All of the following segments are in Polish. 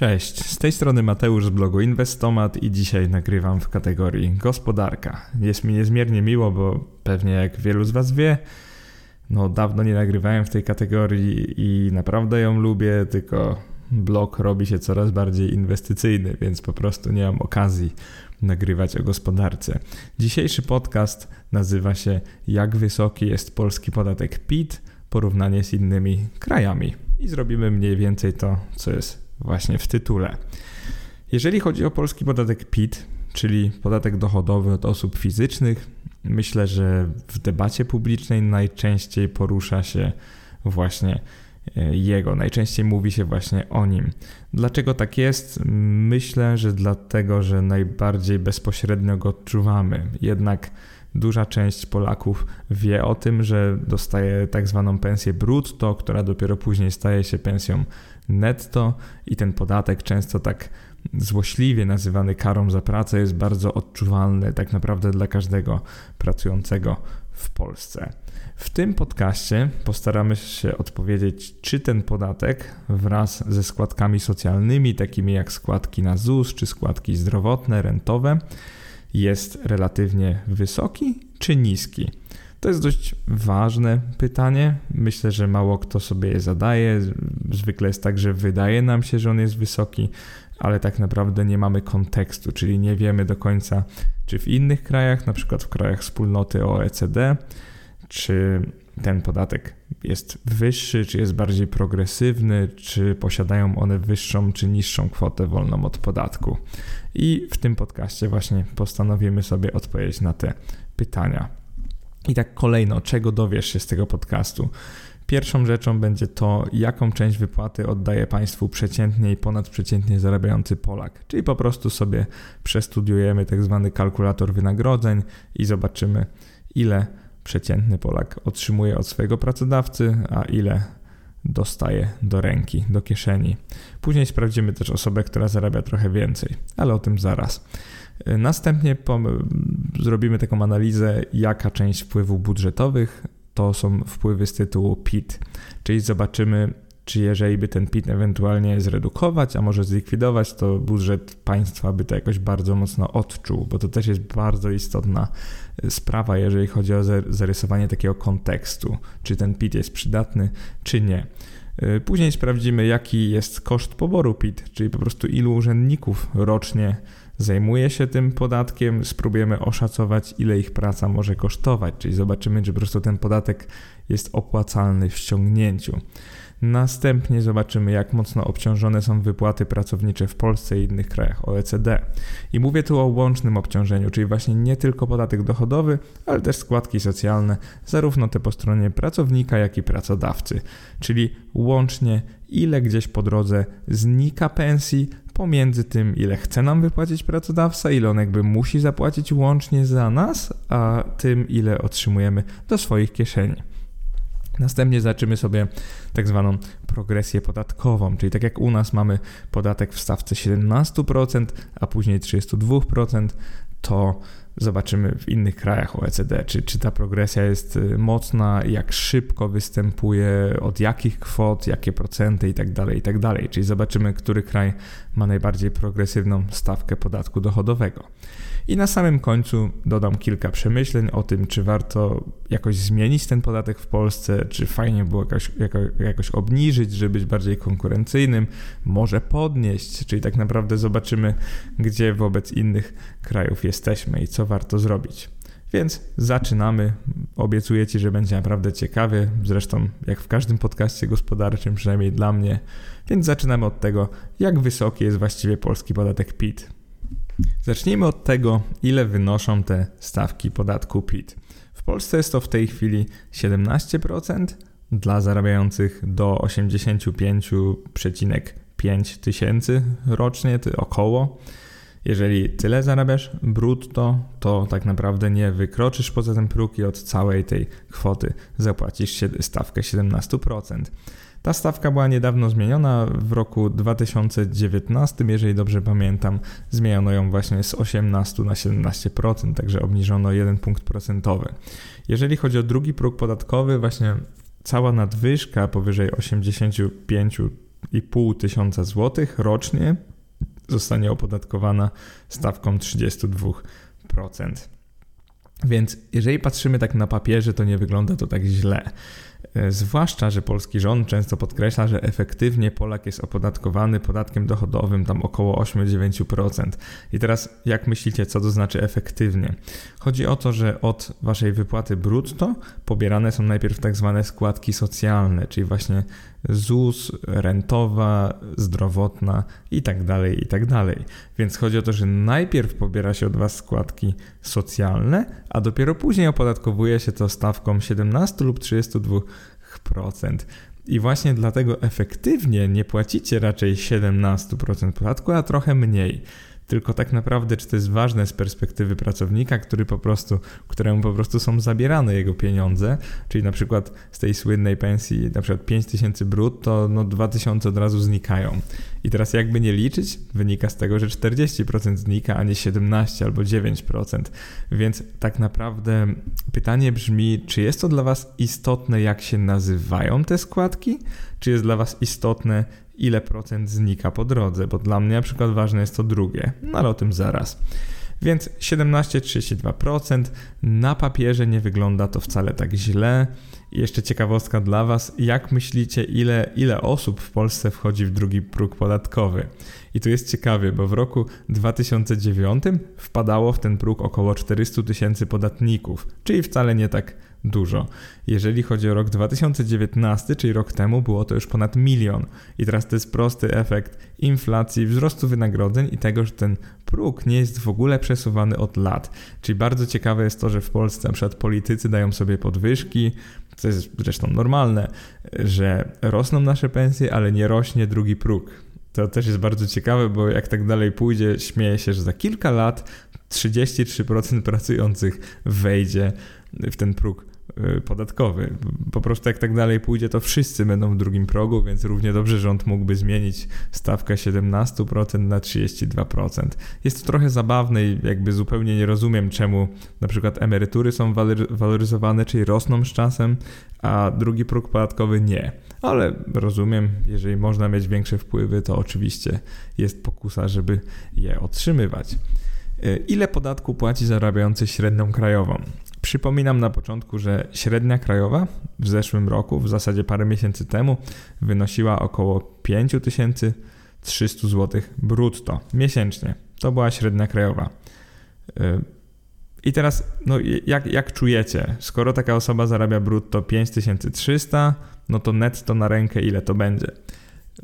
Cześć, z tej strony Mateusz z blogu Inwestomat i dzisiaj nagrywam w kategorii gospodarka. Jest mi niezmiernie miło, bo pewnie jak wielu z Was wie, no dawno nie nagrywałem w tej kategorii i naprawdę ją lubię, tylko blog robi się coraz bardziej inwestycyjny, więc po prostu nie mam okazji nagrywać o gospodarce. Dzisiejszy podcast nazywa się Jak wysoki jest polski podatek PIT, porównanie z innymi krajami. I zrobimy mniej więcej to, co jest właśnie w tytule. Jeżeli chodzi o polski podatek PIT, czyli podatek dochodowy od osób fizycznych, myślę, że w debacie publicznej najczęściej porusza się właśnie e, jego, najczęściej mówi się właśnie o nim. Dlaczego tak jest? Myślę, że dlatego, że najbardziej bezpośrednio go odczuwamy. Jednak duża część Polaków wie o tym, że dostaje tak zwaną pensję brutto, która dopiero później staje się pensją netto i ten podatek często tak złośliwie nazywany karą za pracę jest bardzo odczuwalny tak naprawdę dla każdego pracującego w Polsce. W tym podcaście postaramy się odpowiedzieć, czy ten podatek wraz ze składkami socjalnymi, takimi jak składki na ZUS czy składki zdrowotne, rentowe, jest relatywnie wysoki czy niski. To jest dość ważne pytanie. Myślę, że mało kto sobie je zadaje. Zwykle jest tak, że wydaje nam się, że on jest wysoki, ale tak naprawdę nie mamy kontekstu, czyli nie wiemy do końca, czy w innych krajach, na przykład w krajach wspólnoty OECD, czy ten podatek jest wyższy, czy jest bardziej progresywny, czy posiadają one wyższą czy niższą kwotę wolną od podatku. I w tym podcaście właśnie postanowimy sobie odpowiedzieć na te pytania. I tak kolejno, czego dowiesz się z tego podcastu? Pierwszą rzeczą będzie to, jaką część wypłaty oddaje państwu przeciętnie i ponadprzeciętnie zarabiający Polak. Czyli po prostu sobie przestudiujemy tak zwany kalkulator wynagrodzeń i zobaczymy, ile przeciętny Polak otrzymuje od swojego pracodawcy, a ile dostaje do ręki, do kieszeni. Później sprawdzimy też osobę, która zarabia trochę więcej, ale o tym zaraz. Następnie zrobimy taką analizę, jaka część wpływów budżetowych to są wpływy z tytułu PIT, czyli zobaczymy, czy jeżeli by ten PIT ewentualnie zredukować, a może zlikwidować, to budżet państwa by to jakoś bardzo mocno odczuł, bo to też jest bardzo istotna sprawa, jeżeli chodzi o zarysowanie takiego kontekstu, czy ten PIT jest przydatny, czy nie. Później sprawdzimy, jaki jest koszt poboru PIT, czyli po prostu ilu urzędników rocznie zajmuje się tym podatkiem, spróbujemy oszacować, ile ich praca może kosztować, czyli zobaczymy, czy po prostu ten podatek jest opłacalny w ściągnięciu. Następnie zobaczymy, jak mocno obciążone są wypłaty pracownicze w Polsce i innych krajach OECD. I mówię tu o łącznym obciążeniu, czyli właśnie nie tylko podatek dochodowy, ale też składki socjalne, zarówno te po stronie pracownika, jak i pracodawcy. Czyli łącznie, ile gdzieś po drodze znika pensji, pomiędzy tym, ile chce nam wypłacić pracodawca, ile on jakby musi zapłacić łącznie za nas, a tym, ile otrzymujemy do swoich kieszeni. Następnie zaczymy sobie tak zwaną progresję podatkową, czyli tak jak u nas mamy podatek w stawce 17%, a później 32%, to zobaczymy w innych krajach OECD, czy, czy ta progresja jest y, mocna, jak szybko występuje, od jakich kwot, jakie procenty itd., tak itd. Tak czyli zobaczymy, który kraj ma najbardziej progresywną stawkę podatku dochodowego. I na samym końcu dodam kilka przemyśleń o tym, czy warto jakoś zmienić ten podatek w Polsce, czy fajnie było jakoś, jako, jakoś obniżyć, żeby być bardziej konkurencyjnym, może podnieść, czyli tak naprawdę zobaczymy, gdzie wobec innych krajów jesteśmy i co warto zrobić. Więc zaczynamy. Obiecuję Ci, że będzie naprawdę ciekawie. Zresztą, jak w każdym podcaście gospodarczym, przynajmniej dla mnie. Więc zaczynamy od tego, jak wysoki jest właściwie polski podatek PIT. Zacznijmy od tego, ile wynoszą te stawki podatku PIT. W Polsce jest to w tej chwili 17% dla zarabiających do 85,5 tysięcy rocznie, około. Jeżeli tyle zarabiasz brutto, to tak naprawdę nie wykroczysz poza ten próg i od całej tej kwoty zapłacisz stawkę 17%. Ta stawka była niedawno zmieniona w roku 2019, jeżeli dobrze pamiętam, zmieniono ją właśnie z 18 na 17%, także obniżono 1 punkt procentowy. Jeżeli chodzi o drugi próg podatkowy, właśnie cała nadwyżka powyżej 85 4,5 tysiąca złotych rocznie zostanie opodatkowana stawką 32%. Więc jeżeli patrzymy tak na papierze, to nie wygląda to tak źle. E, zwłaszcza, że polski rząd często podkreśla, że efektywnie Polak jest opodatkowany podatkiem dochodowym tam około 8-9%. I teraz jak myślicie, co to znaczy efektywnie? Chodzi o to, że od waszej wypłaty brutto pobierane są najpierw tak zwane składki socjalne, czyli właśnie ZUS, rentowa, zdrowotna i tak dalej, i tak dalej. Więc chodzi o to, że najpierw pobiera się od Was składki socjalne, a dopiero później opodatkowuje się to stawką 17 lub 32%. I właśnie dlatego efektywnie nie płacicie raczej 17% podatku, a trochę mniej tylko tak naprawdę, czy to jest ważne z perspektywy pracownika, który po prostu, któremu po prostu są zabierane jego pieniądze, czyli na przykład z tej słynnej pensji, na przykład 5000 brutto, no 2000 od razu znikają. I teraz jakby nie liczyć, wynika z tego, że 40% znika, a nie 17 albo 9%. Więc tak naprawdę pytanie brzmi, czy jest to dla Was istotne, jak się nazywają te składki? Czy jest dla Was istotne, ile procent znika po drodze, bo dla mnie na przykład ważne jest to drugie, no ale o tym zaraz. Więc 17-32% na papierze nie wygląda to wcale tak źle. I jeszcze ciekawostka dla Was, jak myślicie, ile, ile osób w Polsce wchodzi w drugi próg podatkowy? I tu jest ciekawie, bo w roku 2009 wpadało w ten próg około 400 tysięcy podatników, czyli wcale nie tak dużo. Jeżeli chodzi o rok 2019, czyli rok temu, było to już ponad milion. I teraz to jest prosty efekt inflacji, wzrostu wynagrodzeń i tego, że ten próg nie jest w ogóle przesuwany od lat. Czyli bardzo ciekawe jest to, że w Polsce na przykład politycy dają sobie podwyżki, co jest zresztą normalne, że rosną nasze pensje, ale nie rośnie drugi próg. To też jest bardzo ciekawe, bo jak tak dalej pójdzie, śmieje się, że za kilka lat 33% pracujących wejdzie w ten próg podatkowy. Po prostu jak tak dalej pójdzie, to wszyscy będą w drugim progu, więc równie dobrze rząd mógłby zmienić stawkę 17% na 32%. Jest to trochę zabawne i jakby zupełnie nie rozumiem, czemu na przykład emerytury są waloryzowane, czyli rosną z czasem, a drugi próg podatkowy nie. Ale rozumiem, jeżeli można mieć większe wpływy, to oczywiście jest pokusa, żeby je otrzymywać. Y, ile podatku płaci zarabiający średnią krajową? Przypominam na początku, że średnia krajowa w zeszłym roku, w zasadzie parę miesięcy temu, wynosiła około 5300 zł brutto miesięcznie. To była średnia krajowa. Y, I teraz, no, jak, jak czujecie, skoro taka osoba zarabia brutto 5300, no to netto na rękę ile to będzie?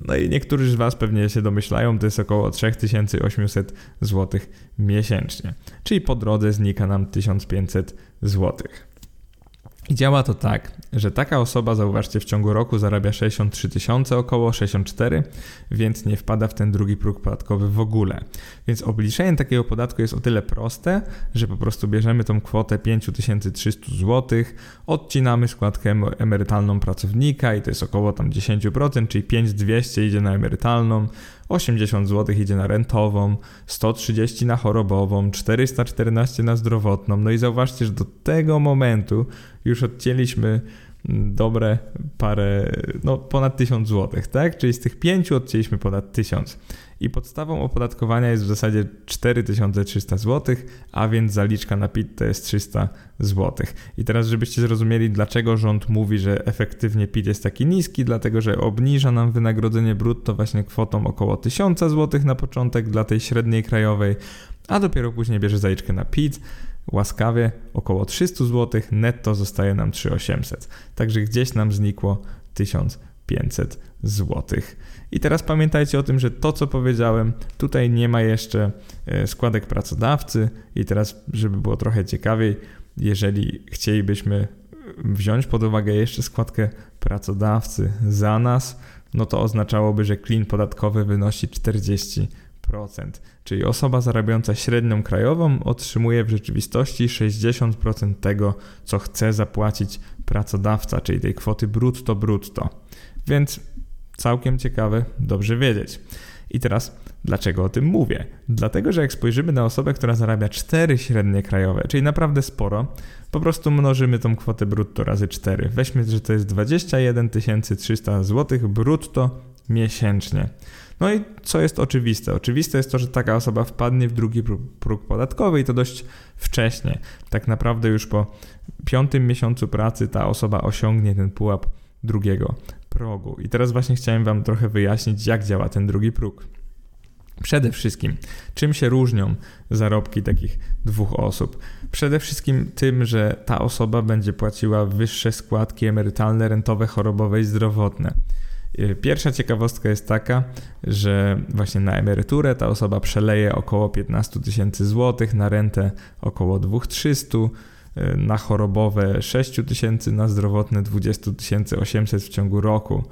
No i niektórzy z Was pewnie się domyślają, to jest około 3800 zł miesięcznie. Czyli po drodze znika nam 1500 zł. I działa to tak, że taka osoba, zauważcie, w ciągu roku zarabia 63 tysiące, około 64, więc nie wpada w ten drugi próg podatkowy w ogóle. Więc obliczenie takiego podatku jest o tyle proste, że po prostu bierzemy tą kwotę 5300 zł, odcinamy składkę emerytalną pracownika i to jest około tam 10%, czyli 5200 idzie na emerytalną, 80 zł idzie na rentową, 130 na chorobową, 414 na zdrowotną. No i zauważcie, że do tego momentu już odcięliśmy dobre parę, no ponad 1000 zł, tak? Czyli z tych pięciu odcięliśmy ponad 1000 i podstawą opodatkowania jest w zasadzie 4300 zł, a więc zaliczka na PIT to jest 300 zł. I teraz, żebyście zrozumieli, dlaczego rząd mówi, że efektywnie PIT jest taki niski, dlatego że obniża nam wynagrodzenie brutto właśnie kwotą około 1000 zł na początek dla tej średniej krajowej, a dopiero później bierze zaliczkę na PIT łaskawie około 300 zł, netto zostaje nam 3800. Także gdzieś nam znikło 1500 zł. I teraz pamiętajcie o tym, że to co powiedziałem, tutaj nie ma jeszcze e, składek pracodawcy i teraz, żeby było trochę ciekawiej, jeżeli chcielibyśmy wziąć pod uwagę jeszcze składkę pracodawcy za nas, no to oznaczałoby, że klin podatkowy wynosi 40%. Czyli osoba zarabiająca średnią krajową otrzymuje w rzeczywistości 60% tego, co chce zapłacić pracodawca, czyli tej kwoty brutto brutto. Więc Całkiem ciekawe, dobrze wiedzieć. I teraz, dlaczego o tym mówię? Dlatego, że jak spojrzymy na osobę, która zarabia 4 średnie krajowe, czyli naprawdę sporo, po prostu mnożymy tą kwotę brutto razy 4. Weźmy, że to jest 21 300 zł brutto miesięcznie. No i co jest oczywiste? Oczywiste jest to, że taka osoba wpadnie w drugi próg podatkowy i to dość wcześnie. Tak naprawdę już po piątym miesiącu pracy ta osoba osiągnie ten pułap drugiego progu. I teraz właśnie chciałem Wam trochę wyjaśnić, jak działa ten drugi próg. Przede wszystkim, czym się różnią zarobki takich dwóch osób? Przede wszystkim tym, że ta osoba będzie płaciła wyższe składki emerytalne, rentowe, chorobowe i zdrowotne. Y, pierwsza ciekawostka jest taka, że właśnie na emeryturę ta osoba przeleje około 15 tysięcy złotych, na rentę około 2300, y, na chorobowe 6 tysięcy, na zdrowotne 20 800 w ciągu roku.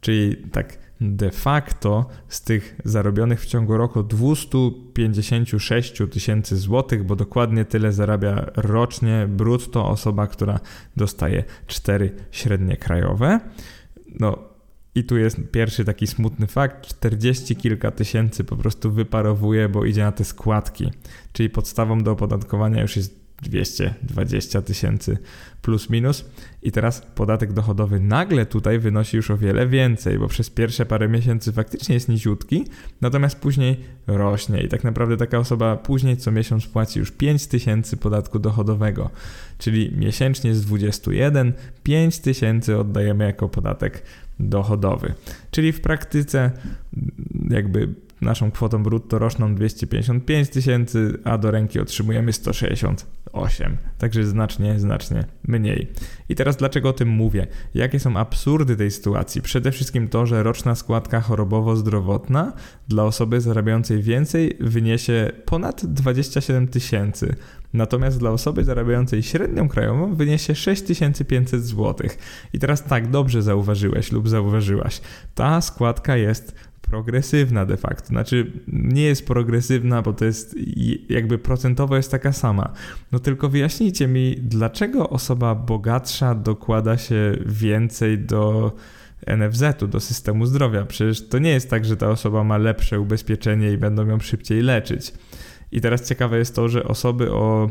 Czyli tak de facto z tych zarobionych w ciągu roku 256 tysięcy złotych, bo dokładnie tyle zarabia rocznie brutto osoba, która dostaje 4 średnie krajowe. No, i tu jest pierwszy taki smutny fakt: 40 kilka tysięcy po prostu wyparowuje, bo idzie na te składki. Czyli podstawą do opodatkowania już jest 220 tysięcy plus minus. I teraz podatek dochodowy nagle tutaj wynosi już o wiele więcej, bo przez pierwsze parę miesięcy faktycznie jest niziutki, natomiast później rośnie i tak naprawdę taka osoba później co miesiąc płaci już 5 tysięcy podatku dochodowego, czyli miesięcznie z 21 5 tysięcy oddajemy jako podatek dochodowy. Czyli w praktyce jakby naszą kwotą brutto roczną 255 tysięcy, a do ręki otrzymujemy 168. Także znacznie, znacznie mniej. I teraz dlaczego o tym mówię? Jakie są absurdy tej sytuacji? Przede wszystkim to, że roczna składka chorobowo-zdrowotna dla osoby zarabiającej więcej wyniesie ponad 27 tysięcy. Natomiast dla osoby zarabiającej średnią krajową wyniesie 6500 zł. I teraz tak, dobrze zauważyłeś lub zauważyłaś. Ta składka jest progresywna de facto. Znaczy, nie jest progresywna, bo to jest jakby procentowo jest taka sama. No tylko wyjaśnijcie mi, dlaczego osoba bogatsza dokłada się więcej do NFZ-u, do systemu zdrowia. Przecież to nie jest tak, że ta osoba ma lepsze ubezpieczenie i będą ją szybciej leczyć. I teraz ciekawe jest to, że osoby o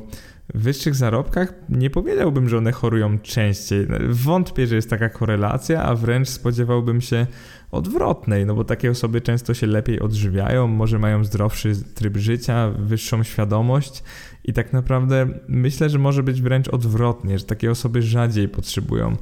wyższych zarobkach nie powiedziałbym, że one chorują częściej. Wątpię, że jest taka korelacja, a wręcz spodziewałbym się odwrotnej, no bo takie osoby często się lepiej odżywiają, może mają zdrowszy tryb życia, wyższą świadomość i tak naprawdę myślę, że może być wręcz odwrotnie, że takie osoby rzadziej potrzebują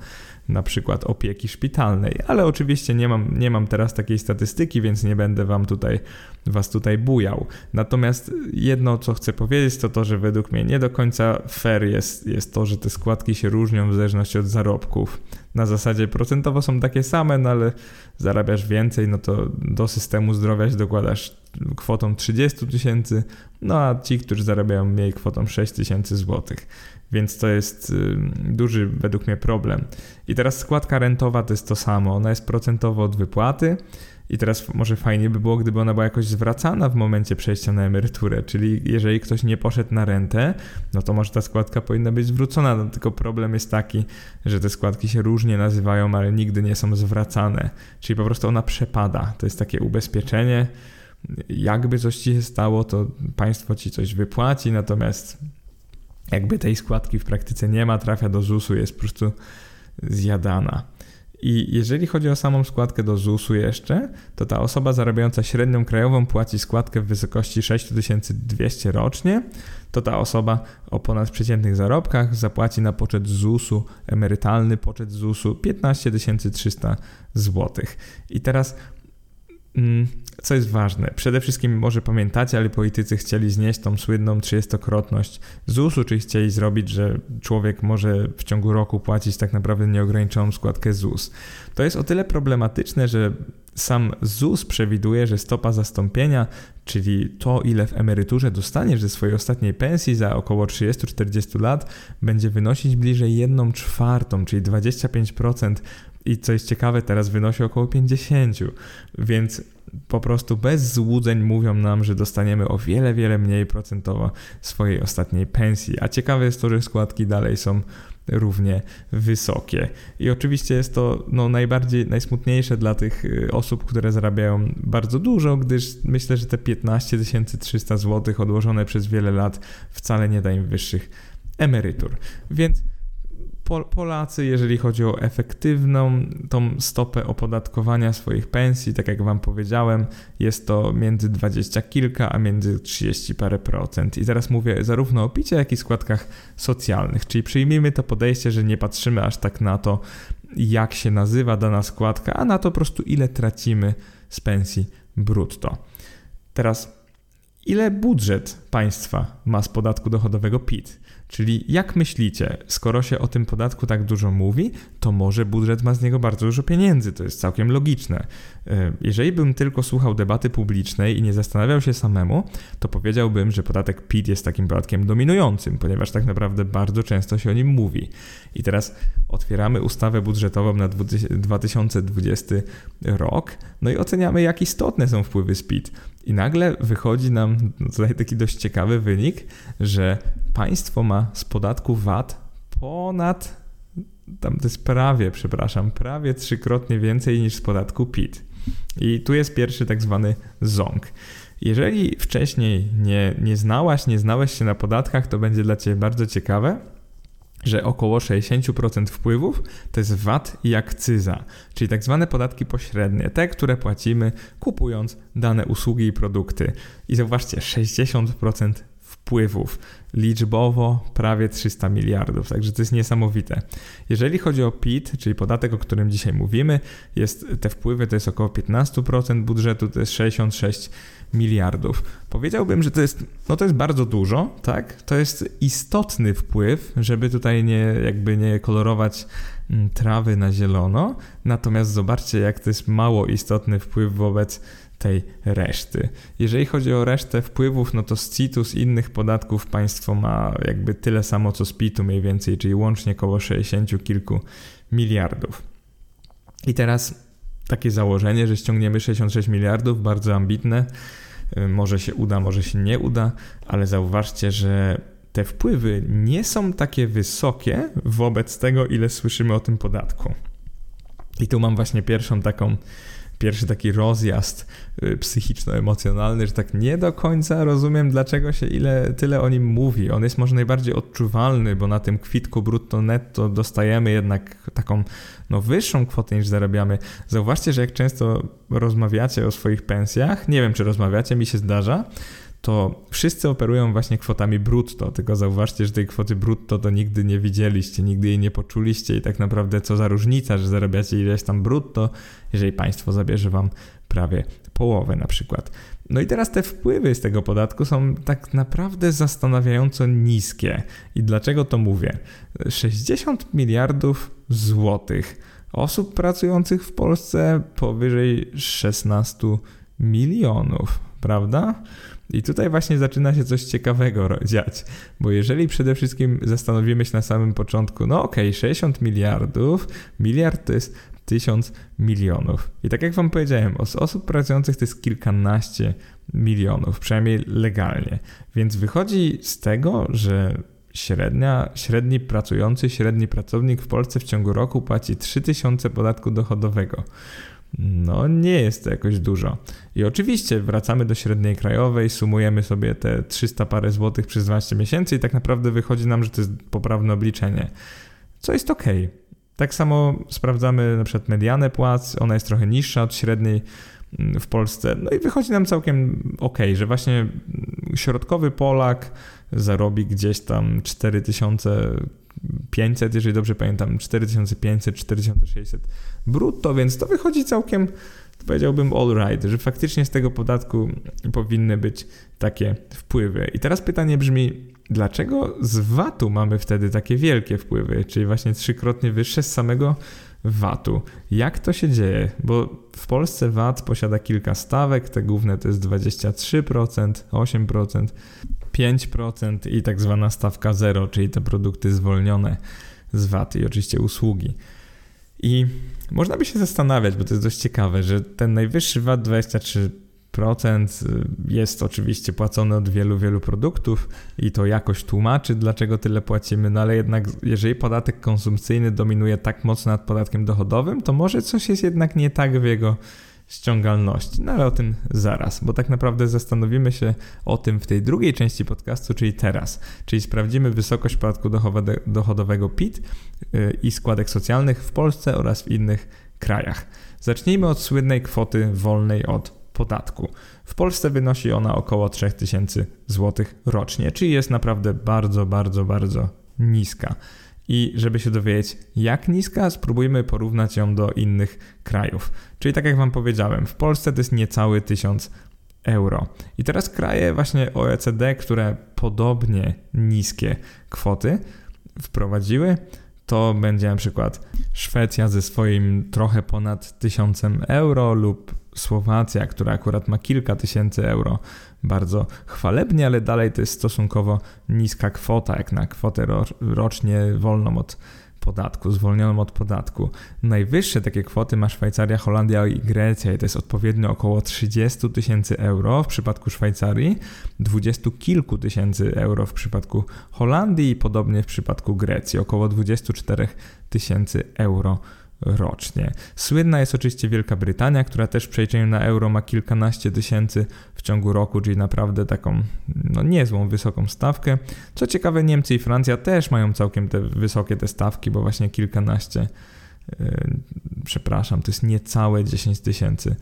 na przykład opieki szpitalnej, ale oczywiście nie mam, nie mam teraz takiej statystyki, więc nie będę wam tutaj, was tutaj bujał. Natomiast jedno, co chcę powiedzieć, to to, że według mnie nie do końca fair jest, jest to, że te składki się różnią w zależności od zarobków. Na zasadzie procentowo są takie same, no ale zarabiasz więcej, no to do systemu zdrowia się dokładasz kwotą 30 tysięcy, no a ci, którzy zarabiają mniej kwotą 6 tysięcy złotych. Więc to jest y, duży według mnie problem. I teraz składka rentowa to jest to samo. Ona jest procentowo od wypłaty. I teraz może fajnie by było, gdyby ona była jakoś zwracana w momencie przejścia na emeryturę. Czyli jeżeli ktoś nie poszedł na rentę, no to może ta składka powinna być zwrócona. No, tylko problem jest taki, że te składki się różnie nazywają, ale nigdy nie są zwracane. Czyli po prostu ona przepada. To jest takie ubezpieczenie. Jakby coś ci się stało, to państwo ci coś wypłaci, natomiast jakby tej składki w praktyce nie ma, trafia do ZUS-u, jest po prostu zjadana. I jeżeli chodzi o samą składkę do ZUS-u jeszcze, to ta osoba zarabiająca średnią krajową płaci składkę w wysokości 6200 rocznie, to ta osoba o ponadprzeciętnych zarobkach zapłaci na poczet ZUS-u, emerytalny poczet ZUS-u 15 300 zł. I teraz co jest ważne, przede wszystkim może pamiętacie, ale politycy chcieli znieść tą słynną trzydziestokrotność ZUS-u, czyli chcieli zrobić, że człowiek może w ciągu roku płacić tak naprawdę nieograniczoną składkę ZUS. To jest o tyle problematyczne, że sam ZUS przewiduje, że stopa zastąpienia, czyli to, ile w emeryturze dostaniesz ze swojej ostatniej pensji za około 30-40 lat, będzie wynosić bliżej 1 czwartą, czyli 25% i co jest ciekawe, teraz wynosi około 50, więc po prostu bez złudzeń mówią nam, że dostaniemy o wiele, wiele mniej procentowo swojej ostatniej pensji. A ciekawe jest to, że składki dalej są równie wysokie. I oczywiście jest to no, najbardziej, najsmutniejsze dla tych y, osób, które zarabiają bardzo dużo, gdyż myślę, że te 15 300 zł odłożone przez wiele lat wcale nie da im wyższych emerytur. Więc Polacy, jeżeli chodzi o efektywną tą stopę opodatkowania swoich pensji, tak jak Wam powiedziałem, jest to między 20 kilka, a między 30 parę procent. I teraz mówię zarówno o picie, jak i składkach socjalnych. Czyli przyjmijmy to podejście, że nie patrzymy aż tak na to, jak się nazywa dana składka, a na to po prostu ile tracimy z pensji brutto. Teraz, ile budżet państwa ma z podatku dochodowego PIT? Czyli jak myślicie, skoro się o tym podatku tak dużo mówi, to może budżet ma z niego bardzo dużo pieniędzy, to jest całkiem logiczne. E, jeżeli bym tylko słuchał debaty publicznej i nie zastanawiał się samemu, to powiedziałbym, że podatek PIT jest takim podatkiem dominującym, ponieważ tak naprawdę bardzo często się o nim mówi. I teraz otwieramy ustawę budżetową na 2020 rok, no i oceniamy, jak istotne są wpływy z PIT. I nagle wychodzi nam tutaj taki dość ciekawy wynik, że państwo ma z podatku VAT ponad, tam to jest prawie, przepraszam, prawie trzykrotnie więcej niż z podatku PIT. I tu jest pierwszy tak zwany ząg. Jeżeli wcześniej nie, nie znałaś, nie znałeś się na podatkach, to będzie dla Ciebie bardzo ciekawe, że około 60% wpływów to jest VAT i akcyza, czyli tak zwane podatki pośrednie, te, które płacimy kupując dane usługi i produkty. I zauważcie, 60% wpływów. Liczbowo prawie 300 miliardów, także to jest niesamowite. Jeżeli chodzi o PIT, czyli podatek, o którym dzisiaj mówimy, jest, te wpływy to jest około 15% budżetu, to jest 66 miliardów. Powiedziałbym, że to jest, no to jest bardzo dużo, tak? To jest istotny wpływ, żeby tutaj nie, jakby nie kolorować mm, trawy na zielono, natomiast zobaczcie, jak to jest mało istotny wpływ wobec tej reszty. Jeżeli chodzi o resztę wpływów, no to z CIT-u, z innych podatków państwo ma jakby tyle samo co z PIT-u mniej więcej, czyli łącznie około 60 kilku miliardów. I teraz takie założenie, że ściągniemy 66 miliardów, bardzo ambitne, y, może się uda, może się nie uda, ale zauważcie, że te wpływy nie są takie wysokie wobec tego, ile słyszymy o tym podatku. I tu mam właśnie pierwszą taką pierwszy taki rozjazd y, psychiczno-emocjonalny, że tak nie do końca rozumiem, dlaczego się ile, tyle o nim mówi. On jest może najbardziej odczuwalny, bo na tym kwitku brutto netto dostajemy jednak taką no, wyższą kwotę niż zarabiamy. Zauważcie, że jak często rozmawiacie o swoich pensjach, nie wiem czy rozmawiacie, mi się zdarza, to wszyscy operują właśnie kwotami brutto, tylko zauważcie, że tej kwoty brutto to nigdy nie widzieliście, nigdy jej nie poczuliście i tak naprawdę co za różnica, że zarabiacie ileś tam brutto, jeżeli państwo zabierze wam prawie połowę na przykład. No i teraz te wpływy z tego podatku są tak naprawdę zastanawiająco niskie. I dlaczego to mówię? 60 miliardów złotych osób pracujących w Polsce powyżej 16 milionów, prawda? I tutaj właśnie zaczyna się coś ciekawego dziać, bo jeżeli przede wszystkim zastanowimy się na samym początku, no okej, okay, 60 miliardów, miliard to jest 1000 milionów. I tak jak wam powiedziałem, osób pracujących to jest kilkanaście milionów, przynajmniej legalnie. Więc wychodzi z tego, że średnia, średni pracujący, średni pracownik w Polsce w ciągu roku płaci 3000 podatku dochodowego. No, nie jest to jakoś dużo. I oczywiście wracamy do średniej krajowej, sumujemy sobie te 300 parę złotych przez 12 miesięcy i tak naprawdę wychodzi nam, że to jest poprawne obliczenie, co jest ok. Tak samo sprawdzamy na przykład medianę płac, ona jest trochę niższa od średniej mm, w Polsce. No i wychodzi nam całkiem ok, że właśnie środkowy Polak zarobi gdzieś tam 4000 500, jeżeli dobrze pamiętam, 4500, 4600 brutto, więc to wychodzi całkiem, powiedziałbym, all right, że faktycznie z tego podatku powinny być takie wpływy. I teraz pytanie brzmi, dlaczego z VAT-u mamy wtedy takie wielkie wpływy, czyli właśnie trzykrotnie wyższe z samego VAT-u. Jak to się dzieje? Bo w Polsce VAT posiada kilka stawek, te główne to jest 23%, 8%, 5% i tak zwana stawka zero, czyli te produkty zwolnione z VAT i oczywiście usługi. I można by się zastanawiać, bo to jest dość ciekawe, że ten najwyższy VAT 23% jest oczywiście płacony od wielu, wielu produktów i to jakoś tłumaczy, dlaczego tyle płacimy, no ale jednak jeżeli podatek konsumpcyjny dominuje tak mocno nad podatkiem dochodowym, to może coś jest jednak nie tak w jego ściągalności. No ale o tym zaraz, bo tak naprawdę zastanowimy się o tym w tej drugiej części podcastu, czyli teraz. Czyli sprawdzimy wysokość podatku dochodowego PIT y, i składek socjalnych w Polsce oraz w innych krajach. Zacznijmy od słynnej kwoty wolnej od podatku. W Polsce wynosi ona około 3000 zł rocznie, czyli jest naprawdę bardzo, bardzo, bardzo niska. I żeby się dowiedzieć, jak niska, spróbujmy porównać ją do innych krajów. Czyli tak jak Wam powiedziałem, w Polsce to jest niecały 1000 euro. I teraz kraje właśnie OECD, które podobnie niskie kwoty wprowadziły, to będzie na przykład Szwecja ze swoim trochę ponad 1000 euro lub Słowacja, która akurat ma kilka tysięcy euro, bardzo chwalebnie, ale dalej to jest stosunkowo niska kwota, jak na kwotę rocznie wolną od podatku, zwolnioną od podatku. Najwyższe takie kwoty ma Szwajcaria, Holandia i Grecja i to jest odpowiednio około 30 tysięcy euro w przypadku Szwajcarii, 20 kilku tysięcy euro w przypadku Holandii i podobnie w przypadku Grecji, około 24 tysięcy euro rocznie. Słynna jest oczywiście Wielka Brytania, która też w przejrzeniu na euro ma kilkanaście tysięcy w ciągu roku, czyli naprawdę taką no, niezłą, wysoką stawkę. Co ciekawe, Niemcy i Francja też mają całkiem te wysokie te stawki, bo właśnie kilkanaście, yy, przepraszam, to jest niecałe 10 tysięcy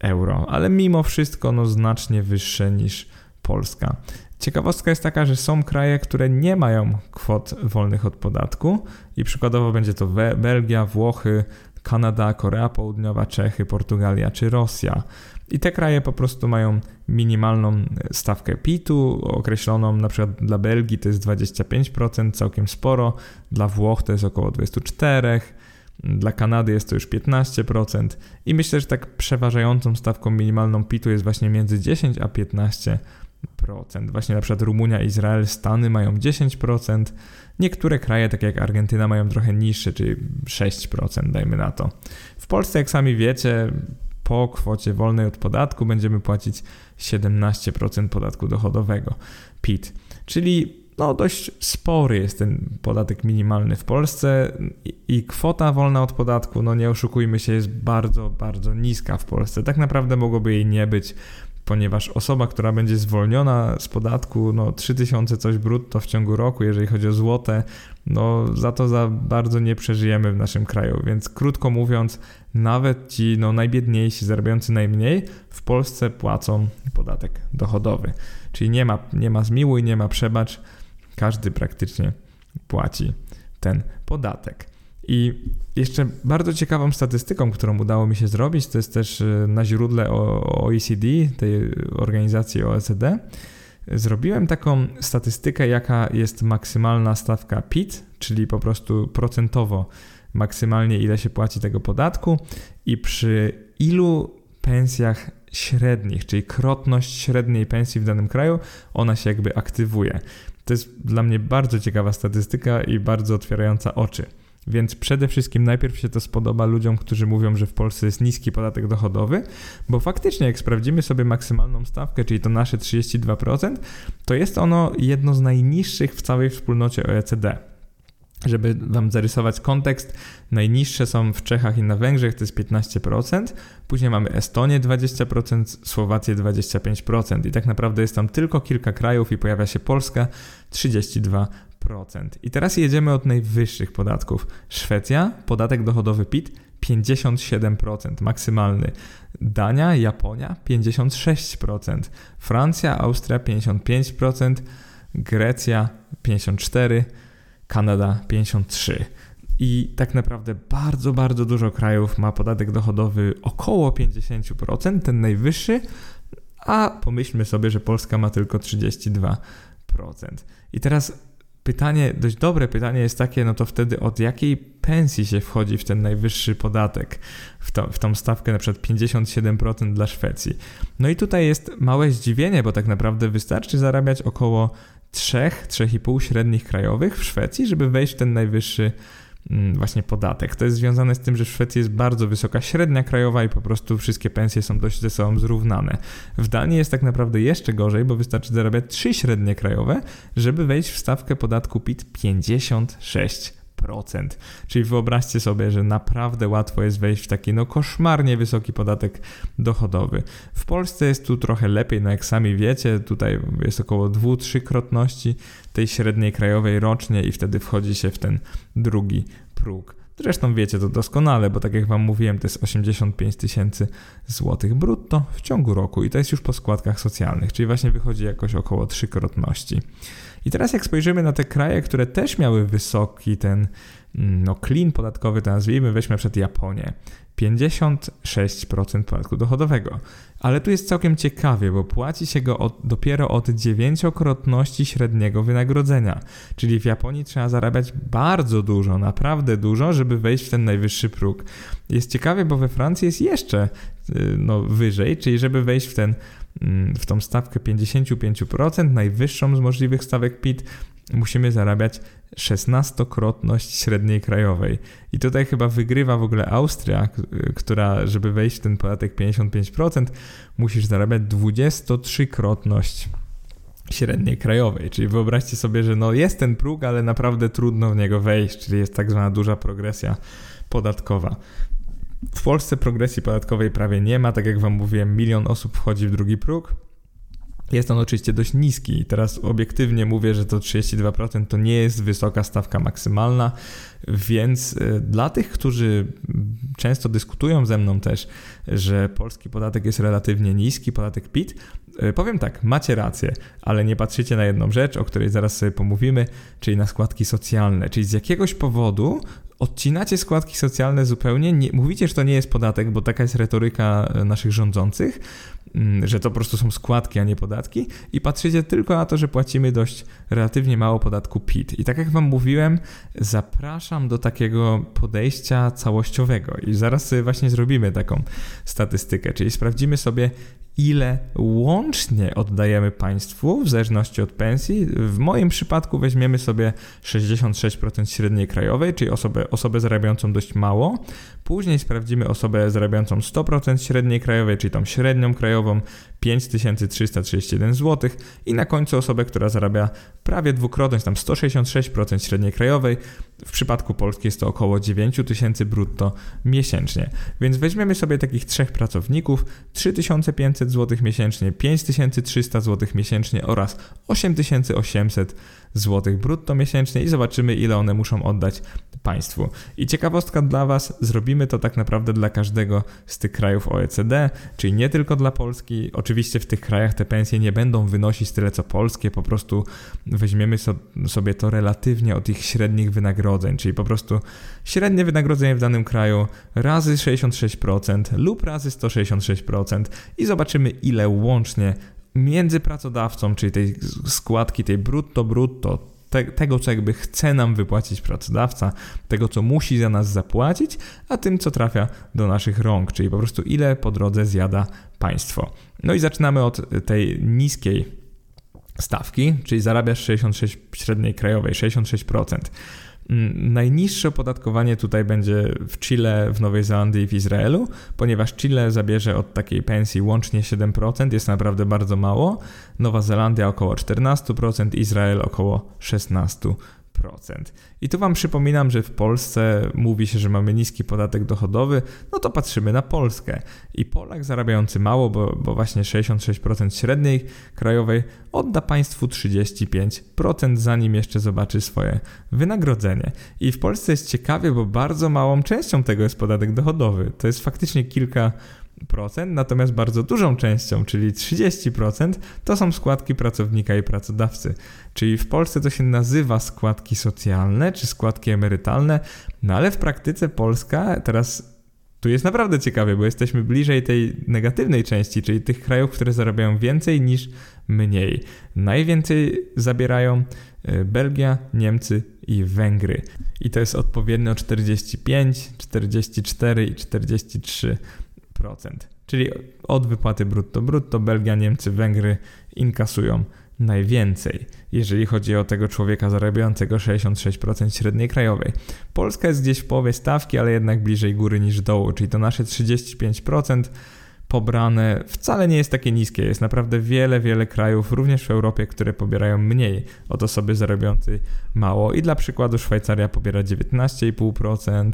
euro, ale mimo wszystko no, znacznie wyższe niż Polska. Ciekawostka jest taka, że są kraje, które nie mają kwot wolnych od podatku i przykładowo będzie to Belgia, Włochy, Kanada, Korea Południowa, Czechy, Portugalia czy Rosja. I te kraje po prostu mają minimalną stawkę PIT-u określoną, na przykład dla Belgii to jest 25%, całkiem sporo, dla Włoch to jest około 24%, dla Kanady jest to już 15% i myślę, że tak przeważającą stawką minimalną PIT-u jest właśnie między 10 a 15%. Właśnie na przykład Rumunia, Izrael, Stany mają 10%. Niektóre kraje, takie jak Argentyna, mają trochę niższe, czyli 6%, dajmy na to. W Polsce, jak sami wiecie, po kwocie wolnej od podatku będziemy płacić 17% podatku dochodowego PIT. Czyli no, dość spory jest ten podatek minimalny w Polsce i kwota wolna od podatku, no nie oszukujmy się, jest bardzo, bardzo niska w Polsce. Tak naprawdę mogłoby jej nie być ponieważ osoba, która będzie zwolniona z podatku, no 3000 coś brutto w ciągu roku, jeżeli chodzi o złote, no za to za bardzo nie przeżyjemy w naszym kraju. Więc krótko mówiąc, nawet ci no, najbiedniejsi, zarabiający najmniej, w Polsce płacą podatek dochodowy. Czyli nie ma, nie ma zmiłuj, nie ma przebacz, każdy praktycznie płaci ten podatek. I jeszcze bardzo ciekawą statystyką, którą udało mi się zrobić, to jest też e, na źródle OECD, tej organizacji OECD. Zrobiłem taką statystykę, jaka jest maksymalna stawka PIT, czyli po prostu procentowo maksymalnie ile się płaci tego podatku i przy ilu pensjach średnich, czyli krotność średniej pensji w danym kraju, ona się jakby aktywuje. To jest dla mnie bardzo ciekawa statystyka i bardzo otwierająca oczy. Więc przede wszystkim najpierw się to spodoba ludziom, którzy mówią, że w Polsce jest niski podatek dochodowy, bo faktycznie jak sprawdzimy sobie maksymalną stawkę, czyli to nasze 32%, to jest ono jedno z najniższych w całej wspólnocie OECD. Żeby Wam zarysować kontekst, najniższe są w Czechach i na Węgrzech, to jest 15%, później mamy Estonię 20%, Słowację 25% i tak naprawdę jest tam tylko kilka krajów i pojawia się Polska 32%. I teraz jedziemy od najwyższych podatków. Szwecja, podatek dochodowy PIT 57% maksymalny. Dania, Japonia 56%. Francja, Austria 55%. Grecja 54%. Kanada 53%. I tak naprawdę bardzo, bardzo dużo krajów ma podatek dochodowy około 50%, ten najwyższy, a pomyślmy sobie, że Polska ma tylko 32%. I teraz pytanie, dość dobre pytanie jest takie, no to wtedy od jakiej pensji się wchodzi w ten najwyższy podatek, w, to, w tą stawkę na przykład 57% dla Szwecji. No i tutaj jest małe zdziwienie, bo tak naprawdę wystarczy zarabiać około 3-3,5 średnich krajowych w Szwecji, żeby wejść w ten najwyższy Mm, właśnie podatek. To jest związane z tym, że w Szwecji jest bardzo wysoka średnia krajowa i po prostu wszystkie pensje są dość ze sobą zrównane. W Danii jest tak naprawdę jeszcze gorzej, bo wystarczy zarabiać trzy średnie krajowe, żeby wejść w stawkę podatku PIT 56%. Czyli wyobraźcie sobie, że naprawdę łatwo jest wejść w taki no koszmarnie wysoki podatek dochodowy. W Polsce jest tu trochę lepiej, no jak sami wiecie, tutaj jest około 2-3 krotności tej średniej krajowej rocznie i wtedy wchodzi się w ten drugi próg. Zresztą wiecie to doskonale, bo tak jak Wam mówiłem, to jest 85 tysięcy złotych brutto w ciągu roku i to jest już po składkach socjalnych, czyli właśnie wychodzi jakoś około trzykrotności. I teraz jak spojrzymy na te kraje, które też miały wysoki ten mm, no, clean podatkowy, to nazwijmy, weźmy przed Japonię. 56% podatku dochodowego. Ale tu jest całkiem ciekawie, bo płaci się go od, dopiero od dziewięciokrotności średniego wynagrodzenia. Czyli w Japonii trzeba zarabiać bardzo dużo, naprawdę dużo, żeby wejść w ten najwyższy próg. Jest ciekawie, bo we Francji jest jeszcze y, no, wyżej, czyli żeby wejść w ten w tą stawkę 55%, najwyższą z możliwych stawek PIT, musimy zarabiać 16-krotność średniej krajowej. I tutaj chyba wygrywa w ogóle Austria, która, żeby wejść w ten podatek 55%, musisz zarabiać 23-krotność średniej krajowej. Czyli wyobraźcie sobie, że no jest ten próg, ale naprawdę trudno w niego wejść, czyli jest tak zwana duża progresja podatkowa. W Polsce progresji podatkowej prawie nie ma, tak jak Wam mówiłem, milion osób wchodzi w drugi próg. Jest on oczywiście dość niski. Teraz obiektywnie mówię, że to 32% to nie jest wysoka stawka maksymalna, więc y, dla tych, którzy często dyskutują ze mną też, że polski podatek jest relatywnie niski, podatek PIT, powiem tak, macie rację, ale nie patrzycie na jedną rzecz, o której zaraz sobie pomówimy, czyli na składki socjalne. Czyli z jakiegoś powodu odcinacie składki socjalne zupełnie, nie, mówicie, że to nie jest podatek, bo taka jest retoryka e, naszych rządzących, mm, że to po prostu są składki, a nie podatki i patrzycie tylko na to, że płacimy dość relatywnie mało podatku PIT. I tak jak wam mówiłem, zapraszam do takiego podejścia całościowego i zaraz sobie właśnie zrobimy taką statystykę, czyli sprawdzimy sobie, ile łącznie oddajemy państwu w zależności od pensji. W moim przypadku weźmiemy sobie 66% średniej krajowej, czyli osobę, osobę zarabiającą dość mało. Później sprawdzimy osobę zarabiającą 100% średniej krajowej, czyli tą średnią krajową 5331 zł i na końcu osobę, która zarabia prawie dwukrotność, tam 166% średniej krajowej. W przypadku Polski jest to około 9000 brutto miesięcznie. Więc weźmiemy sobie takich trzech pracowników, 3500 zł miesięcznie, 5300 zł miesięcznie oraz 8800 zł brutto miesięcznie i zobaczymy, ile one muszą oddać państwu. I ciekawostka dla Was, zrobimy to tak naprawdę dla każdego z tych krajów OECD, czyli nie tylko dla Polski. Oczywiście w tych krajach te pensje nie będą wynosić tyle co polskie, po prostu weźmiemy so, sobie to relatywnie od ich średnich wynagrodzeń, czyli po prostu średnie wynagrodzenie w danym kraju razy 66% lub razy 166% i zobaczymy ile łącznie między pracodawcą, czyli tej składki, tej brutto, brutto, te, tego, co jakby chce nam wypłacić pracodawca, tego, co musi za nas zapłacić, a tym, co trafia do naszych rąk, czyli po prostu ile po drodze zjada państwo. No i zaczynamy od tej niskiej stawki, czyli zarabiasz 66 średniej krajowej, 66%. Najniższe opodatkowanie tutaj będzie w Chile, w Nowej Zelandii i w Izraelu, ponieważ Chile zabierze od takiej pensji łącznie 7%, jest naprawdę bardzo mało. Nowa Zelandia około 14%, Izrael około 16%. I tu Wam przypominam, że w Polsce mówi się, że mamy niski podatek dochodowy, no to patrzymy na Polskę. I Polak zarabiający mało, bo, bo właśnie 66% średniej krajowej, odda państwu 35%, zanim jeszcze zobaczy swoje wynagrodzenie. I w Polsce jest ciekawie, bo bardzo małą częścią tego jest podatek dochodowy. To jest faktycznie kilka natomiast bardzo dużą częścią, czyli 30%, to są składki pracownika i pracodawcy. Czyli w Polsce to się nazywa składki socjalne czy składki emerytalne, no ale w praktyce Polska teraz tu jest naprawdę ciekawie, bo jesteśmy bliżej tej negatywnej części, czyli tych krajów, które zarabiają więcej niż mniej. Najwięcej zabierają e, Belgia, Niemcy i Węgry. I to jest odpowiednio 45, 44 i 43 Czyli od wypłaty brutto brutto Belgia, Niemcy, Węgry inkasują najwięcej, jeżeli chodzi o tego człowieka zarabiającego 66% średniej krajowej. Polska jest gdzieś w połowie stawki, ale jednak bliżej góry niż dołu, czyli to nasze 35% pobrane wcale nie jest takie niskie. Jest naprawdę wiele, wiele krajów, również w Europie, które pobierają mniej od osoby zarabiającej mało. I dla przykładu Szwajcaria pobiera 19,5%,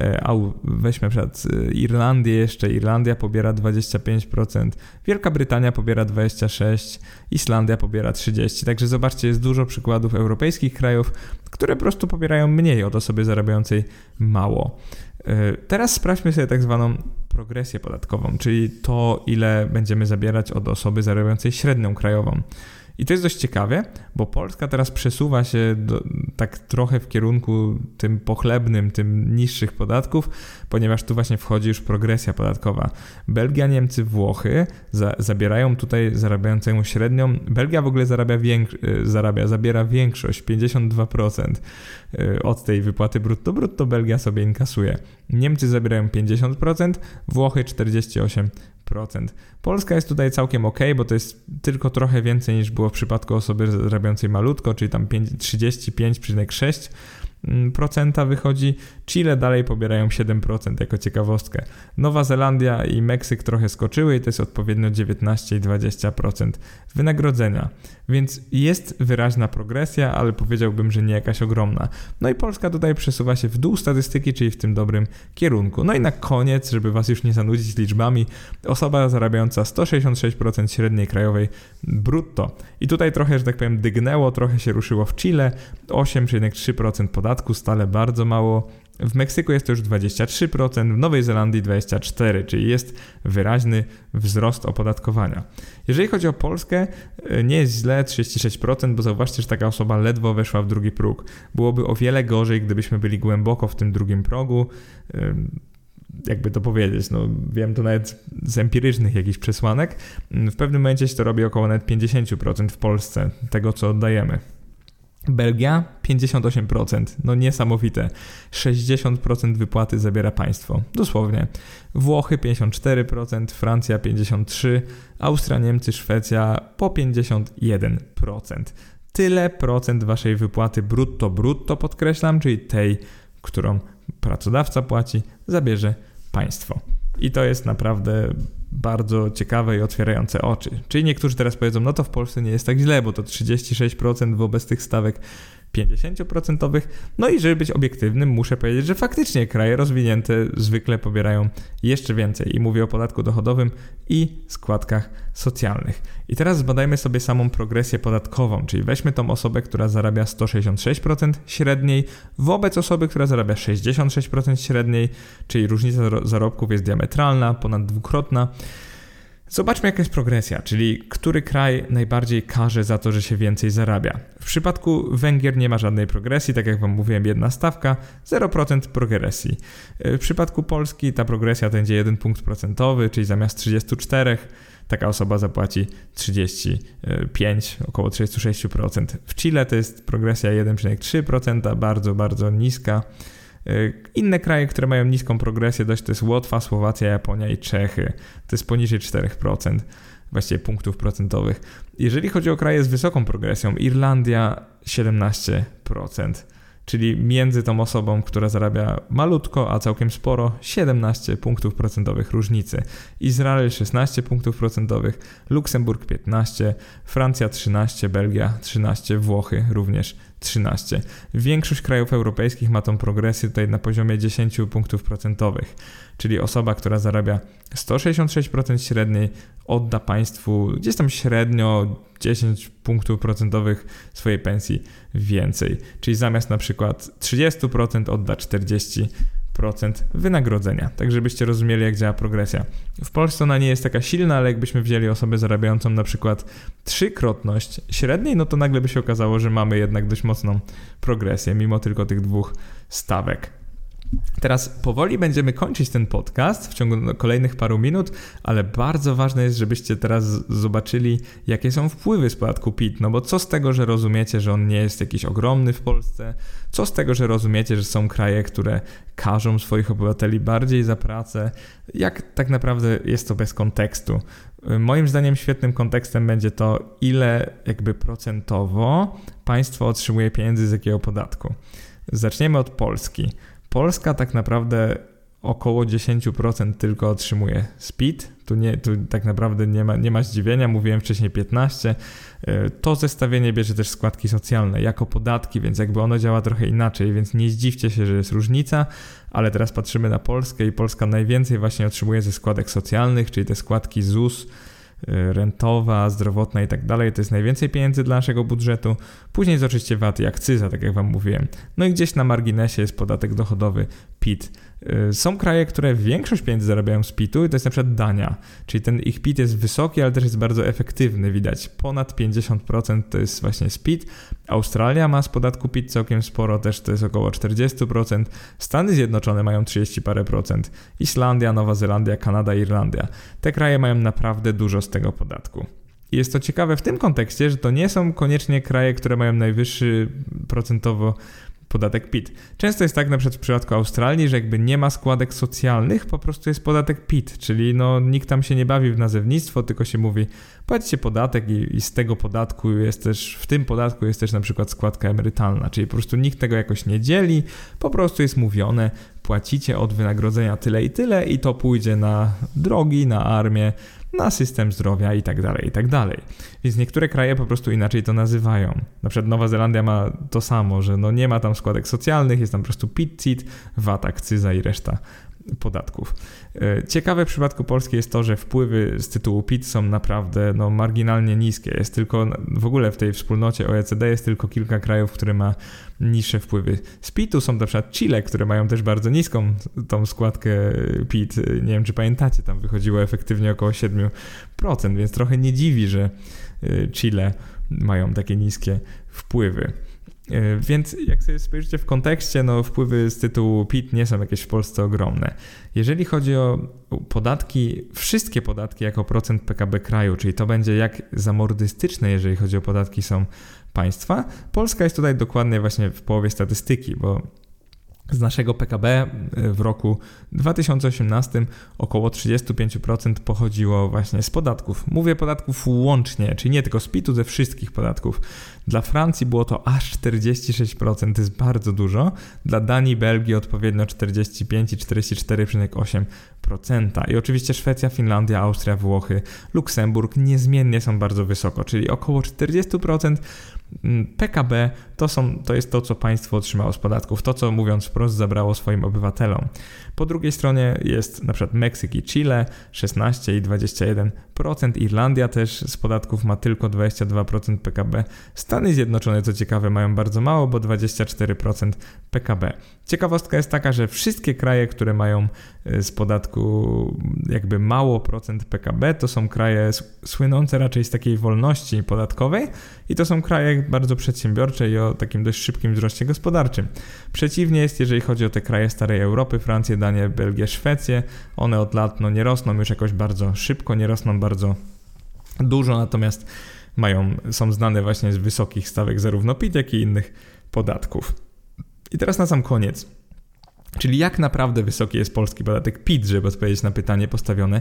e, a weźmy przykład e, Irlandię jeszcze, Irlandia pobiera 25%, Wielka Brytania pobiera 26%, Islandia pobiera 30%. Także zobaczcie, jest dużo przykładów europejskich krajów, które po prostu pobierają mniej od osoby zarabiającej mało. E, teraz sprawdźmy sobie tak zwaną progresję podatkową, czyli to, ile będziemy zabierać od osoby zarabiającej średnią krajową. I to jest dość ciekawe, bo Polska teraz przesuwa się do, tak trochę w kierunku tym pochlebnym, tym niższych podatków, ponieważ tu właśnie wchodzi już progresja podatkowa. Belgia, Niemcy, Włochy za, zabierają tutaj zarabiającemu średnią. Belgia w ogóle zarabia, więk- y, zarabia zabiera większość, 52% y, od tej wypłaty brutto. Brutto Belgia sobie inkasuje. Niemcy zabierają 50%, Włochy 48%. Polska jest tutaj całkiem ok, bo to jest tylko trochę więcej niż było w przypadku osoby zarabiającej malutko, czyli tam 35,6 procenta wychodzi. Chile dalej pobierają 7% jako ciekawostkę. Nowa Zelandia i Meksyk trochę skoczyły i to jest odpowiednio 19 i 20% wynagrodzenia. Więc jest wyraźna progresja, ale powiedziałbym, że nie jakaś ogromna. No i Polska tutaj przesuwa się w dół statystyki, czyli w tym dobrym kierunku. No i na koniec, żeby was już nie zanudzić liczbami, osoba zarabiająca 166% średniej krajowej brutto. I tutaj trochę, że tak powiem, dygnęło, trochę się ruszyło w Chile, 8,3% podatku, stale bardzo mało. W Meksyku jest to już 23%, w Nowej Zelandii 24%, czyli jest wyraźny wzrost opodatkowania. Jeżeli chodzi o Polskę, e, nie jest źle 36%, bo zauważcie, że taka osoba ledwo weszła w drugi próg. Byłoby o wiele gorzej, gdybyśmy byli głęboko w tym drugim progu jakby to powiedzieć, no wiem to nawet z empirycznych jakichś przesłanek, w pewnym momencie się to robi około nawet 50% w Polsce tego, co oddajemy. Belgia 58%, no niesamowite. 60% wypłaty zabiera państwo, dosłownie. Włochy 54%, Francja 53%, Austria, Niemcy, Szwecja po 51%. Tyle procent waszej wypłaty brutto brutto podkreślam, czyli tej, którą pracodawca płaci, zabierze państwo. I to jest naprawdę bardzo ciekawe i otwierające oczy. Czyli niektórzy teraz powiedzą, no to w Polsce nie jest tak źle, bo to 36% wobec tych stawek 50%. No i żeby być obiektywnym, muszę powiedzieć, że faktycznie kraje rozwinięte zwykle pobierają jeszcze więcej. I mówię o podatku dochodowym i składkach socjalnych. I teraz zbadajmy sobie samą progresję podatkową, czyli weźmy tą osobę, która zarabia 166% średniej wobec osoby, która zarabia 66% średniej, czyli różnica zarobków jest diametralna, ponad dwukrotna. Zobaczmy, jaka jest progresja, czyli który kraj najbardziej karze za to, że się więcej zarabia. W przypadku Węgier nie ma żadnej progresji, tak jak Wam mówiłem, jedna stawka, 0% progresji. W przypadku Polski ta progresja będzie 1 punkt procentowy, czyli zamiast 34 taka osoba zapłaci 35, około 36%. W Chile to jest progresja 1,3%, bardzo, bardzo niska. E, inne kraje, które mają niską progresję dość to jest Łotwa, Słowacja, Japonia i Czechy. To jest poniżej 4%, właściwie punktów procentowych. Jeżeli chodzi o kraje z wysoką progresją, Irlandia 17% czyli między tą osobą, która zarabia malutko, a całkiem sporo, 17 punktów procentowych różnicy. Izrael 16 punktów procentowych, Luksemburg 15, Francja 13, Belgia 13, Włochy również 13. Większość krajów europejskich ma tą progresję tutaj na poziomie 10 punktów procentowych, czyli osoba, która zarabia 166% średniej, odda państwu gdzieś tam średnio 10 punktów procentowych swojej pensji więcej. Czyli zamiast na przykład 30% odda 40% wynagrodzenia. Tak, żebyście rozumieli, jak działa progresja. W Polsce ona nie jest taka silna, ale jakbyśmy wzięli osobę zarabiającą na przykład trzykrotność średniej, no to nagle by się okazało, że mamy jednak dość mocną progresję, mimo tylko tych dwóch stawek. Teraz powoli będziemy kończyć ten podcast w ciągu kolejnych paru minut, ale bardzo ważne jest, żebyście teraz zobaczyli, jakie są wpływy z podatku PIT. No bo co z tego, że rozumiecie, że on nie jest jakiś ogromny w Polsce? Co z tego, że rozumiecie, że są kraje, które każą swoich obywateli bardziej za pracę? Jak tak naprawdę jest to bez kontekstu? Moim zdaniem świetnym kontekstem będzie to, ile jakby procentowo państwo otrzymuje pieniędzy z jakiego podatku. Zaczniemy od Polski. Polska tak naprawdę około 10% tylko otrzymuje speed. Tu, nie, tu tak naprawdę nie ma, nie ma zdziwienia, mówiłem wcześniej 15%. E, to zestawienie bierze też składki socjalne jako podatki, więc jakby ono działa trochę inaczej, więc nie zdziwcie się, że jest różnica, ale teraz patrzymy na Polskę i Polska najwięcej właśnie otrzymuje ze składek socjalnych, czyli te składki ZUS, rentowa, zdrowotna i tak dalej, to jest najwięcej pieniędzy dla naszego budżetu. Później jest oczywiście VAT i akcyza, tak jak Wam mówiłem. No i gdzieś na marginesie jest podatek dochodowy PIT. Y, są kraje, które większość pieniędzy zarabiają z PIT-u i to jest na przykład Dania, czyli ten ich PIT jest wysoki, ale też jest bardzo efektywny, widać. Ponad 50% to jest właśnie z PIT. Australia ma z podatku PIT całkiem sporo, też to jest około 40%. Stany Zjednoczone mają 30 parę procent. Islandia, Nowa Zelandia, Kanada, Irlandia. Te kraje mają naprawdę dużo z tego podatku. I jest to ciekawe w tym kontekście, że to nie są koniecznie kraje, które mają najwyższy procentowo podatek PIT. Często jest tak na przykład w przypadku Australii, że jakby nie ma składek socjalnych, po prostu jest podatek PIT, czyli no nikt tam się nie bawi w nazewnictwo, tylko się mówi płacicie podatek i, i z tego podatku jest też, w tym podatku jest też na przykład składka emerytalna, czyli po prostu nikt tego jakoś nie dzieli, po prostu jest mówione, płacicie od wynagrodzenia tyle i tyle i to pójdzie na drogi, na armię, na system zdrowia i tak dalej, i tak dalej. Więc niektóre kraje po prostu inaczej to nazywają. Na przykład Nowa Zelandia ma to samo, że no nie ma tam składek socjalnych, jest tam po prostu PIT-CIT, VAT, akcyza i reszta podatków. E, ciekawe w przypadku Polski jest to, że wpływy z tytułu PIT są naprawdę no, marginalnie niskie. Jest tylko w ogóle w tej wspólnocie OECD jest tylko kilka krajów, które ma niższe wpływy. Z PIT-u są na przykład Chile, które mają też bardzo niską tą składkę PIT. Nie wiem, czy pamiętacie, tam wychodziło efektywnie około 7%, więc trochę nie dziwi, że e, Chile mają takie niskie wpływy. E, więc jak sobie spojrzycie w kontekście, no wpływy z tytułu PIT nie są jakieś w Polsce ogromne. Jeżeli chodzi o podatki, wszystkie podatki jako procent PKB kraju, czyli to będzie jak zamordystyczne, jeżeli chodzi o podatki są państwa, Polska jest tutaj dokładnie właśnie w połowie statystyki, bo z naszego PKB e, w roku 2018 około 35% pochodziło właśnie z podatków. Mówię podatków łącznie, czyli nie tylko z PIT-u, ze wszystkich podatków. Dla Francji było to aż 46%, to jest bardzo dużo. Dla Danii Belgii odpowiednio 45 i 44,8%. I oczywiście Szwecja, Finlandia, Austria, Włochy, Luksemburg niezmiennie są bardzo wysoko, czyli około 40% Mm, PKB to, są, to jest to, co państwo otrzymało z podatków, to, co mówiąc wprost zabrało swoim obywatelom. Po drugiej stronie jest na przykład Meksyk i Chile 16 i 21%, Irlandia też z podatków ma tylko 22% PKB. Stany Zjednoczone, co ciekawe, mają bardzo mało, bo 24% PKB. Ciekawostka jest taka, że wszystkie kraje, które mają y, z podatku jakby mało procent PKB, to są kraje słynące raczej z takiej wolności podatkowej i to są kraje bardzo przedsiębiorcze i o takim dość szybkim wzroście gospodarczym. Przeciwnie jest, jeżeli chodzi o te kraje starej Europy, Francję, Danię, Belgię, Szwecję. One od lat no, nie rosną już jakoś bardzo szybko, nie rosną bardzo dużo, natomiast mają, są znane właśnie z wysokich stawek zarówno PIT, jak i innych podatków. I teraz na sam koniec. Czyli jak naprawdę wysoki jest polski podatek PIT, żeby odpowiedzieć na pytanie postawione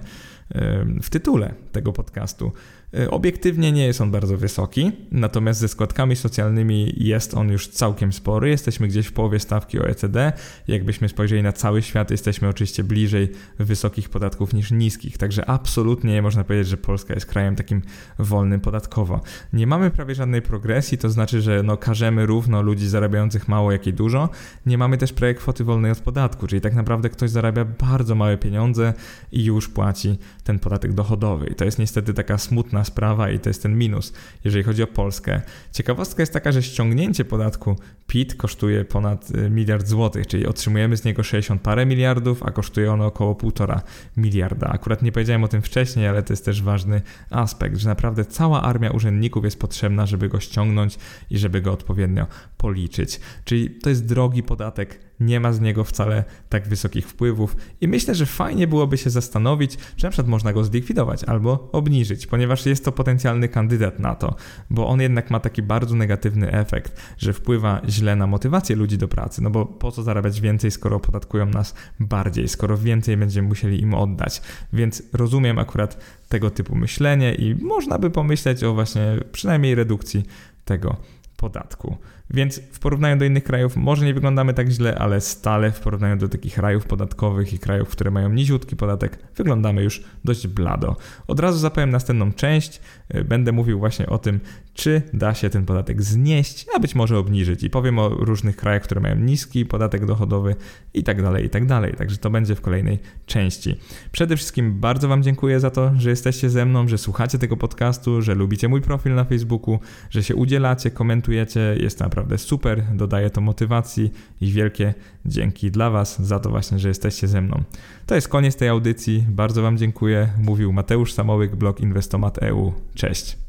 w tytule tego podcastu. E, obiektywnie nie jest on bardzo wysoki, natomiast ze składkami socjalnymi jest on już całkiem spory. Jesteśmy gdzieś w połowie stawki OECD. Jakbyśmy spojrzeli na cały świat, jesteśmy oczywiście bliżej wysokich podatków niż niskich. Także absolutnie nie można powiedzieć, że Polska jest krajem takim wolnym podatkowo. Nie mamy prawie żadnej progresji, to znaczy, że no, karzemy równo ludzi zarabiających mało, jak i dużo. Nie mamy też prawie kwoty wolnej od podatku, czyli tak naprawdę ktoś zarabia bardzo małe pieniądze i już płaci ten podatek dochodowy. I to jest niestety taka smutna sprawa i to jest ten minus, jeżeli chodzi o Polskę. Ciekawostka jest taka, że ściągnięcie podatku PIT kosztuje ponad y, miliard złotych, czyli otrzymujemy z niego 60 parę miliardów, a kosztuje ono około 1,5 miliarda. Akurat nie powiedziałem o tym wcześniej, ale to jest też ważny aspekt, że naprawdę cała armia urzędników jest potrzebna, żeby go ściągnąć i żeby go odpowiednio policzyć. Czyli to jest drogi podatek, nie ma z niego wcale tak wysokich wpływów i myślę, że fajnie byłoby się zastanowić, czy na przykład można go zlikwidować albo obniżyć, ponieważ jest to potencjalny kandydat na to, bo on jednak ma taki bardzo negatywny efekt, że wpływa źle na motywację ludzi do pracy, no bo po co zarabiać więcej, skoro opodatkują nas bardziej, skoro więcej będziemy musieli im oddać. Więc rozumiem akurat tego typu myślenie i można by pomyśleć o właśnie przynajmniej redukcji tego podatku. Więc w porównaniu do innych krajów może nie wyglądamy tak źle, ale stale w porównaniu do takich rajów podatkowych i krajów, które mają niziutki podatek, wyglądamy już dość blado. Od razu zapowiem następną część. Y, będę mówił właśnie o tym, czy da się ten podatek znieść, a być może obniżyć. I powiem o różnych krajach, które mają niski podatek dochodowy i tak dalej, i tak dalej. Także to będzie w kolejnej części. Przede wszystkim bardzo Wam dziękuję za to, że jesteście ze mną, że słuchacie tego podcastu, że lubicie mój profil na Facebooku, że się udzielacie, komentujecie. Jest naprawdę super, dodaje to motywacji i wielkie dzięki dla Was za to właśnie, że jesteście ze mną. To jest koniec tej audycji. Bardzo Wam dziękuję. Mówił Mateusz Samołyk, blog Inwestomat.eu. Cześć.